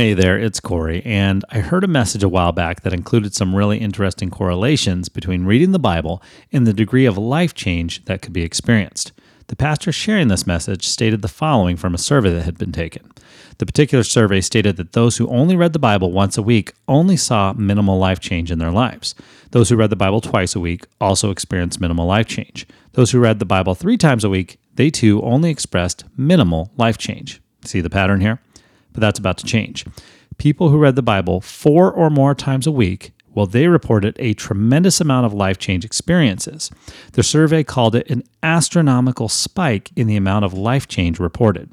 Hey there, it's Corey, and I heard a message a while back that included some really interesting correlations between reading the Bible and the degree of life change that could be experienced. The pastor sharing this message stated the following from a survey that had been taken. The particular survey stated that those who only read the Bible once a week only saw minimal life change in their lives. Those who read the Bible twice a week also experienced minimal life change. Those who read the Bible three times a week, they too only expressed minimal life change. See the pattern here? But that's about to change. People who read the Bible four or more times a week, well, they reported a tremendous amount of life change experiences. The survey called it an astronomical spike in the amount of life change reported.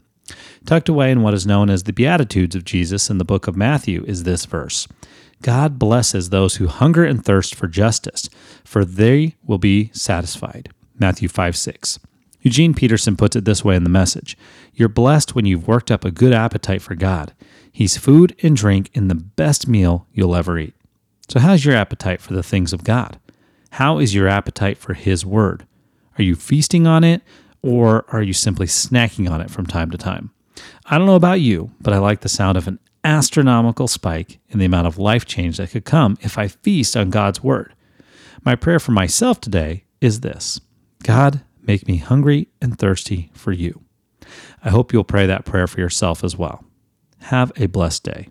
Tucked away in what is known as the Beatitudes of Jesus in the book of Matthew is this verse God blesses those who hunger and thirst for justice, for they will be satisfied. Matthew 5 6. Eugene Peterson puts it this way in the message You're blessed when you've worked up a good appetite for God. He's food and drink in the best meal you'll ever eat. So, how's your appetite for the things of God? How is your appetite for His Word? Are you feasting on it, or are you simply snacking on it from time to time? I don't know about you, but I like the sound of an astronomical spike in the amount of life change that could come if I feast on God's Word. My prayer for myself today is this God, Make me hungry and thirsty for you. I hope you'll pray that prayer for yourself as well. Have a blessed day.